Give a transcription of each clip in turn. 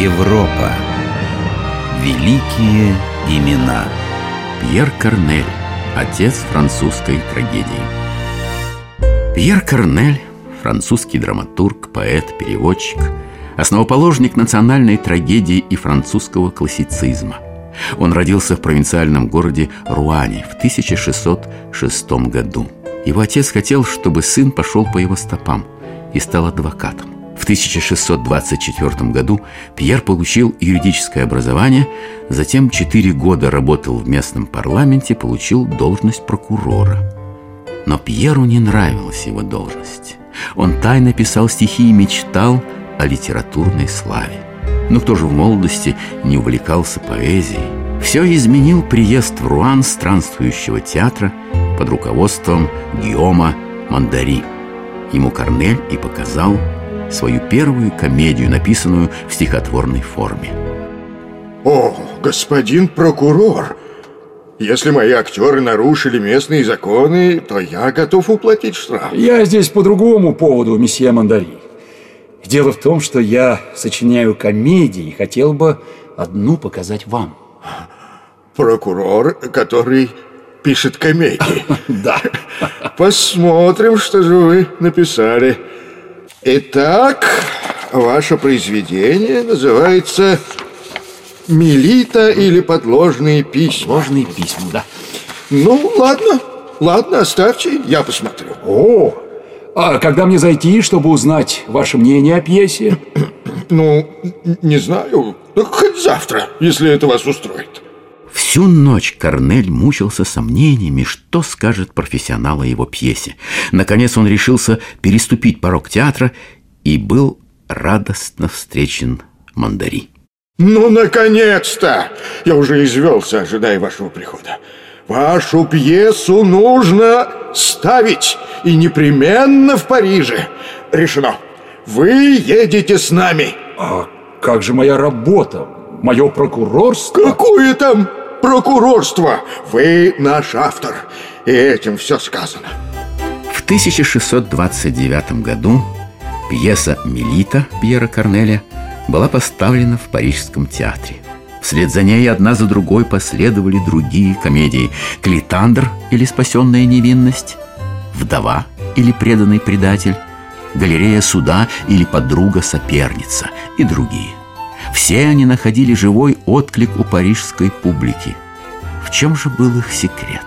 Европа. Великие имена. Пьер Корнель, отец французской трагедии. Пьер Корнель, французский драматург, поэт, переводчик, основоположник национальной трагедии и французского классицизма. Он родился в провинциальном городе Руане в 1606 году. Его отец хотел, чтобы сын пошел по его стопам и стал адвокатом. В 1624 году Пьер получил юридическое образование, затем 4 года работал в местном парламенте, получил должность прокурора. Но Пьеру не нравилась его должность. Он тайно писал стихи и мечтал о литературной славе. Но кто же в молодости не увлекался поэзией? Все изменил приезд в Руан странствующего театра под руководством Гиома Мандари. Ему Корнель и показал свою первую комедию, написанную в стихотворной форме. О, господин прокурор, если мои актеры нарушили местные законы, то я готов уплатить штраф. Я здесь по другому поводу, месье Мандари. Дело в том, что я сочиняю комедии и хотел бы одну показать вам. Прокурор, который пишет комедии. Да. Посмотрим, что же вы написали. Итак, ваше произведение называется «Милита» или «Подложные письма». Сложные письма, да. Ну, ладно, ладно, оставьте, я посмотрю. О, а когда мне зайти, чтобы узнать ваше мнение о пьесе? Ну, не знаю, хоть завтра, если это вас устроит. Всю ночь Корнель мучился сомнениями, что скажет профессионал о его пьесе. Наконец он решился переступить порог театра и был радостно встречен Мандари. Ну, наконец-то! Я уже извелся, ожидая вашего прихода. Вашу пьесу нужно ставить, и непременно в Париже. Решено. Вы едете с нами. А как же моя работа? Мое прокурорство? Какое там прокурорство? Вы наш автор, и этим все сказано. В 1629 году пьеса «Мелита» Пьера Корнеля была поставлена в Парижском театре. Вслед за ней одна за другой последовали другие комедии «Клитандр» или «Спасенная невинность», «Вдова» или «Преданный предатель», «Галерея суда» или «Подруга-соперница» и другие. Все они находили живой отклик у парижской публики. В чем же был их секрет?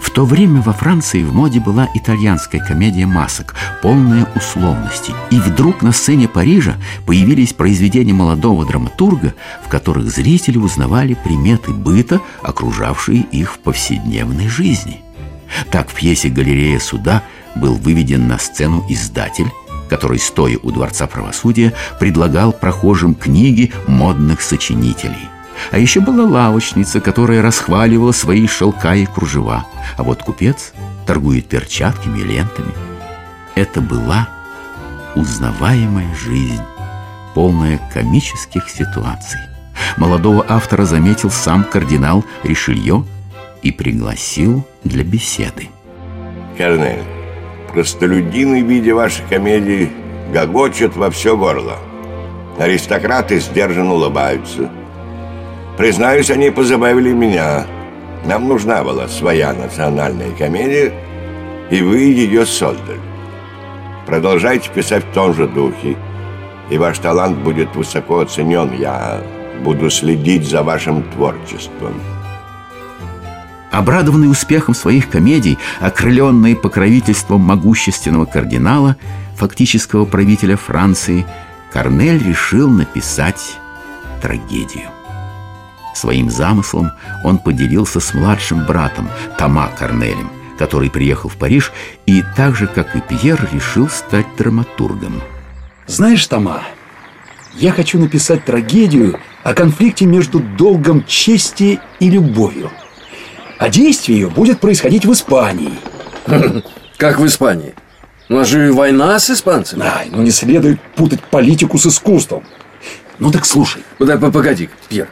В то время во Франции в моде была итальянская комедия масок, полная условностей. И вдруг на сцене Парижа появились произведения молодого драматурга, в которых зрители узнавали приметы быта, окружавшие их в повседневной жизни. Так в пьесе «Галерея суда» был выведен на сцену издатель, который, стоя у Дворца правосудия, предлагал прохожим книги модных сочинителей. А еще была лавочница, которая расхваливала свои шелка и кружева. А вот купец торгует перчатками и лентами. Это была узнаваемая жизнь, полная комических ситуаций. Молодого автора заметил сам кардинал Ришелье и пригласил для беседы. Корнель, простолюдины, видя ваши комедии, гогочут во все горло. Аристократы сдержанно улыбаются – Признаюсь, они позабавили меня. Нам нужна была своя национальная комедия, и вы ее создали. Продолжайте писать в том же духе, и ваш талант будет высоко оценен. Я буду следить за вашим творчеством. Обрадованный успехом своих комедий, окрыленный покровительством могущественного кардинала, фактического правителя Франции, Корнель решил написать трагедию. Своим замыслом он поделился с младшим братом Тома Корнелем, который приехал в Париж и так же, как и Пьер, решил стать драматургом. Знаешь, Тома, я хочу написать трагедию о конфликте между долгом чести и любовью. А действие ее будет происходить в Испании. Как в Испании? У нас же война с испанцами. Ай, ну не следует путать политику с искусством. Ну так слушай. Да, погоди, Пьер.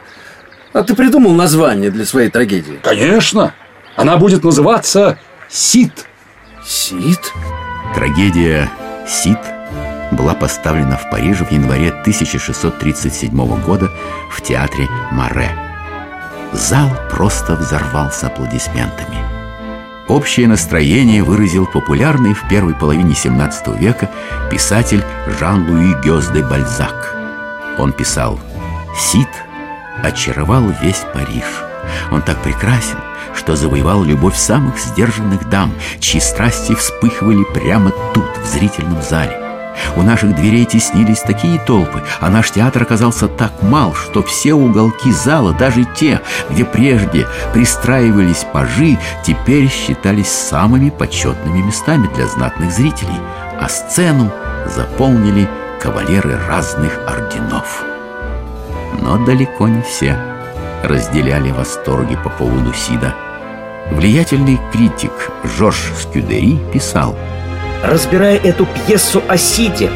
А ты придумал название для своей трагедии? Конечно. Она будет называться «Сид». Сид? Трагедия «Сид» была поставлена в Париже в январе 1637 года в театре Маре. Зал просто взорвался аплодисментами. Общее настроение выразил популярный в первой половине 17 века писатель Жан-Луи Гёс де Бальзак. Он писал «Сид очаровал весь Париж. Он так прекрасен, что завоевал любовь самых сдержанных дам, чьи страсти вспыхивали прямо тут, в зрительном зале. У наших дверей теснились такие толпы, а наш театр оказался так мал, что все уголки зала, даже те, где прежде пристраивались пажи, теперь считались самыми почетными местами для знатных зрителей, а сцену заполнили кавалеры разных орденов. Но далеко не все разделяли восторги по поводу Сида. Влиятельный критик Жорж Скюдери писал – Разбирая эту пьесу о Сите,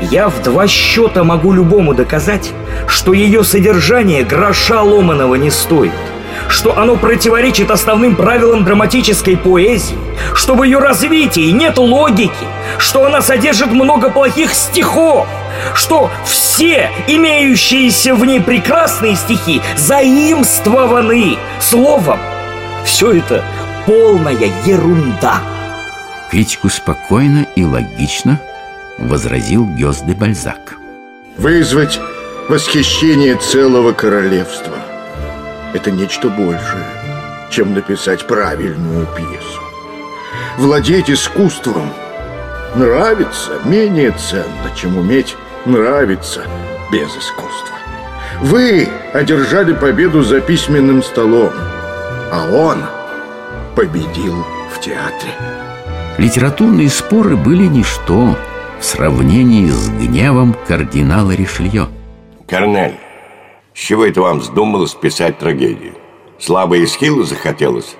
я в два счета могу любому доказать, что ее содержание гроша ломаного не стоит, что оно противоречит основным правилам драматической поэзии, что в ее развитии нет логики, что она содержит много плохих стихов, что все имеющиеся в ней прекрасные стихи заимствованы. Словом, все это полная ерунда. Критику спокойно и логично возразил Гёс Бальзак. Вызвать восхищение целого королевства – это нечто большее, чем написать правильную пьесу. Владеть искусством нравится менее ценно, чем уметь нравиться без искусства. Вы одержали победу за письменным столом, а он победил в театре. Литературные споры были ничто в сравнении с гневом кардинала Ришелье. Корнель, с чего это вам вздумалось писать трагедию? Слабо и схило захотелось?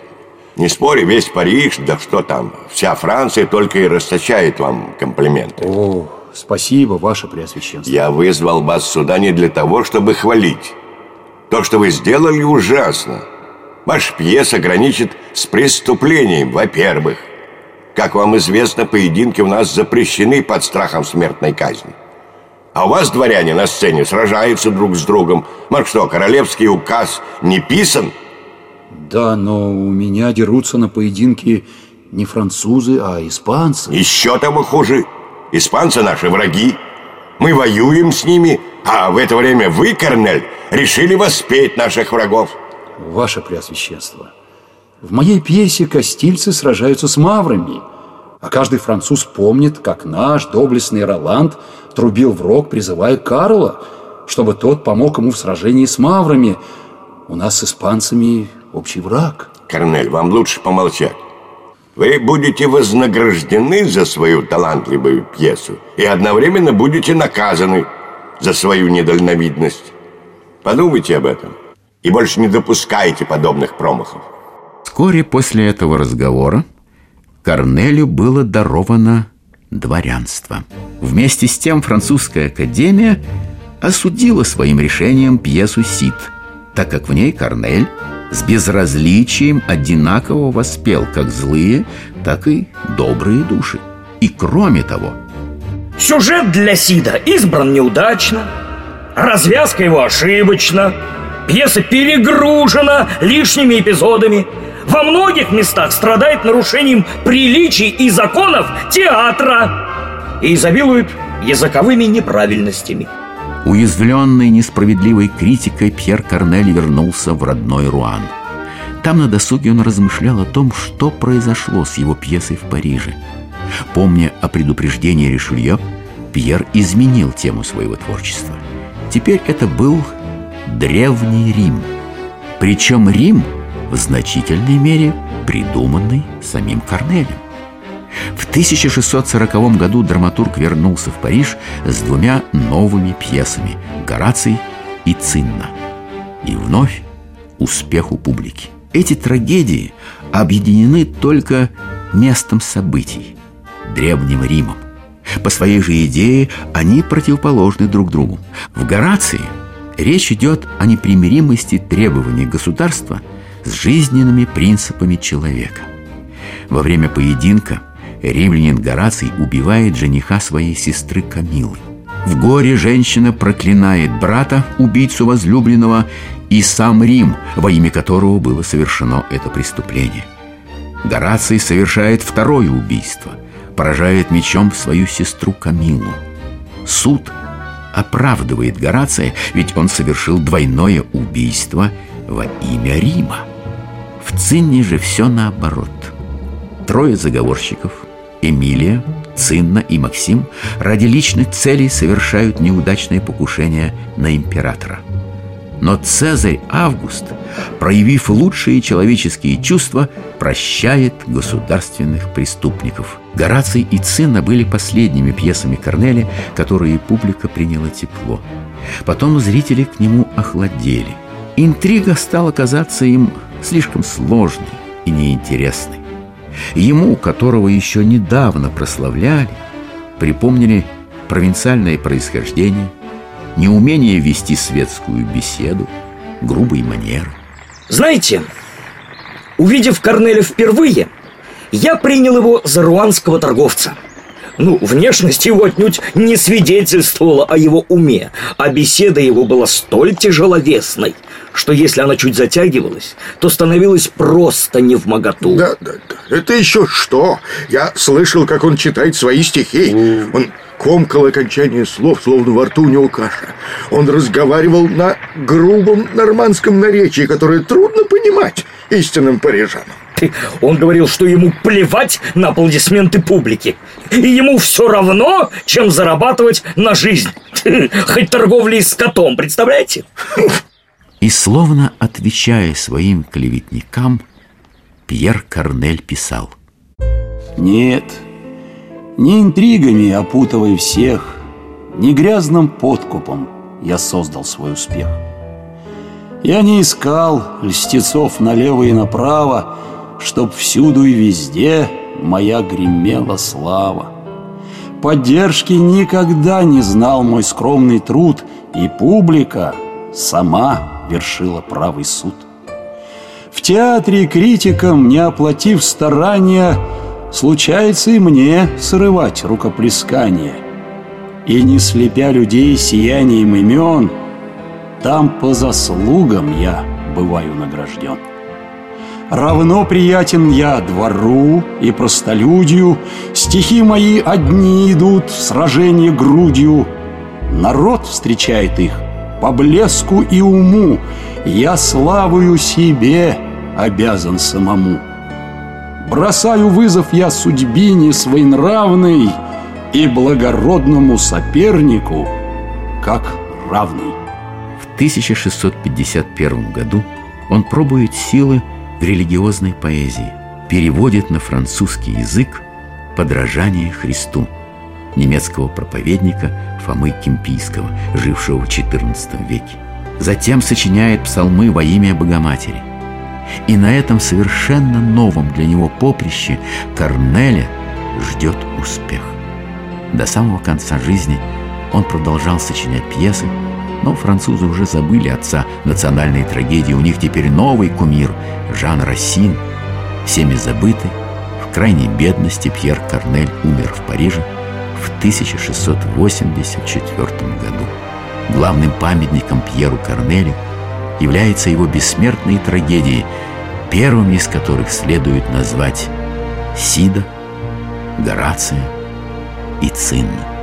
Не спори, весь Париж, да что там, вся Франция только и расточает вам комплименты. О, спасибо, ваше преосвященство. Я вызвал вас сюда не для того, чтобы хвалить. То, что вы сделали, ужасно. Ваша пьеса граничит с преступлением, во-первых. Как вам известно, поединки у нас запрещены под страхом смертной казни. А у вас, дворяне, на сцене сражаются друг с другом. Марк что, королевский указ не писан? Да, но у меня дерутся на поединке не французы, а испанцы. Еще того хуже. Испанцы наши враги. Мы воюем с ними, а в это время вы, Корнель, решили воспеть наших врагов. Ваше Преосвященство, в моей пьесе костильцы сражаются с маврами, а каждый француз помнит, как наш доблестный Роланд трубил в рог, призывая Карла, чтобы тот помог ему в сражении с маврами. У нас с испанцами общий враг. Корнель, вам лучше помолчать. Вы будете вознаграждены за свою талантливую пьесу и одновременно будете наказаны за свою недальновидность. Подумайте об этом и больше не допускайте подобных промахов. Вскоре после этого разговора Корнелю было даровано дворянство. Вместе с тем французская академия осудила своим решением пьесу «Сид», так как в ней Корнель с безразличием одинаково воспел как злые, так и добрые души. И кроме того... Сюжет для Сида избран неудачно, развязка его ошибочна, пьеса перегружена лишними эпизодами – во многих местах страдает нарушением приличий и законов театра и изобилует языковыми неправильностями. Уязвленный несправедливой критикой Пьер Корнель вернулся в родной Руан. Там на досуге он размышлял о том, что произошло с его пьесой в Париже. Помня о предупреждении Ришелье, Пьер изменил тему своего творчества. Теперь это был Древний Рим. Причем Рим – в значительной мере придуманный самим Корнелем. В 1640 году драматург вернулся в Париж с двумя новыми пьесами «Гораций» и «Цинна». И вновь успех у публики. Эти трагедии объединены только местом событий – Древним Римом. По своей же идее они противоположны друг другу. В «Горации» речь идет о непримиримости требований государства – с жизненными принципами человека. Во время поединка римлянин Гораций убивает жениха своей сестры Камилы. В горе женщина проклинает брата, убийцу возлюбленного, и сам Рим, во имя которого было совершено это преступление. Гораций совершает второе убийство, поражает мечом свою сестру Камилу. Суд оправдывает Горация, ведь он совершил двойное убийство во имя Рима. В Цинне же все наоборот. Трое заговорщиков – Эмилия, Цинна и Максим – ради личных целей совершают неудачное покушение на императора. Но Цезарь Август, проявив лучшие человеческие чувства, прощает государственных преступников. Гораций и Цинна были последними пьесами Корнеля, которые публика приняла тепло. Потом зрители к нему охладели. Интрига стала казаться им слишком сложной и неинтересной. Ему, которого еще недавно прославляли, припомнили провинциальное происхождение, неумение вести светскую беседу, грубые манеры. Знаете, увидев Корнеля впервые, я принял его за руанского торговца. Ну, внешность его отнюдь не свидетельствовала о его уме, а беседа его была столь тяжеловесной, что если она чуть затягивалась, то становилась просто не в моготу. Да, да, да. Это еще что? Я слышал, как он читает свои стихи. Он комкал окончание слов, словно во рту у него каша. Он разговаривал на грубом нормандском наречии, которое трудно понимать истинным парижанам. Он говорил, что ему плевать на аплодисменты публики. И ему все равно, чем зарабатывать на жизнь. Хоть торговлей с котом, представляете? И словно отвечая своим клеветникам, Пьер Корнель писал. Нет, не интригами опутывая всех, не грязным подкупом я создал свой успех. Я не искал льстецов налево и направо, Чтоб всюду и везде моя гремела слава. Поддержки никогда не знал мой скромный труд, И публика сама вершила правый суд. В театре критикам, не оплатив старания, Случается и мне срывать рукоплескание. И не слепя людей сиянием имен, Там по заслугам я бываю награжден. Равно приятен я двору и простолюдью, Стихи мои одни идут в сражение грудью. Народ встречает их по блеску и уму, Я славою себе обязан самому. Бросаю вызов я судьбине своенравной И благородному сопернику, как равный. В 1651 году он пробует силы в религиозной поэзии, переводит на французский язык «Подражание Христу» немецкого проповедника Фомы Кемпийского, жившего в XIV веке. Затем сочиняет псалмы во имя Богоматери. И на этом совершенно новом для него поприще Корнеля ждет успех. До самого конца жизни он продолжал сочинять пьесы, но французы уже забыли отца национальной трагедии. У них теперь новый кумир – Жан Рассин. Всеми забытый, в крайней бедности Пьер Корнель умер в Париже в 1684 году. Главным памятником Пьеру Корнелю является его бессмертные трагедии, первыми из которых следует назвать Сида, Горация и Цинна.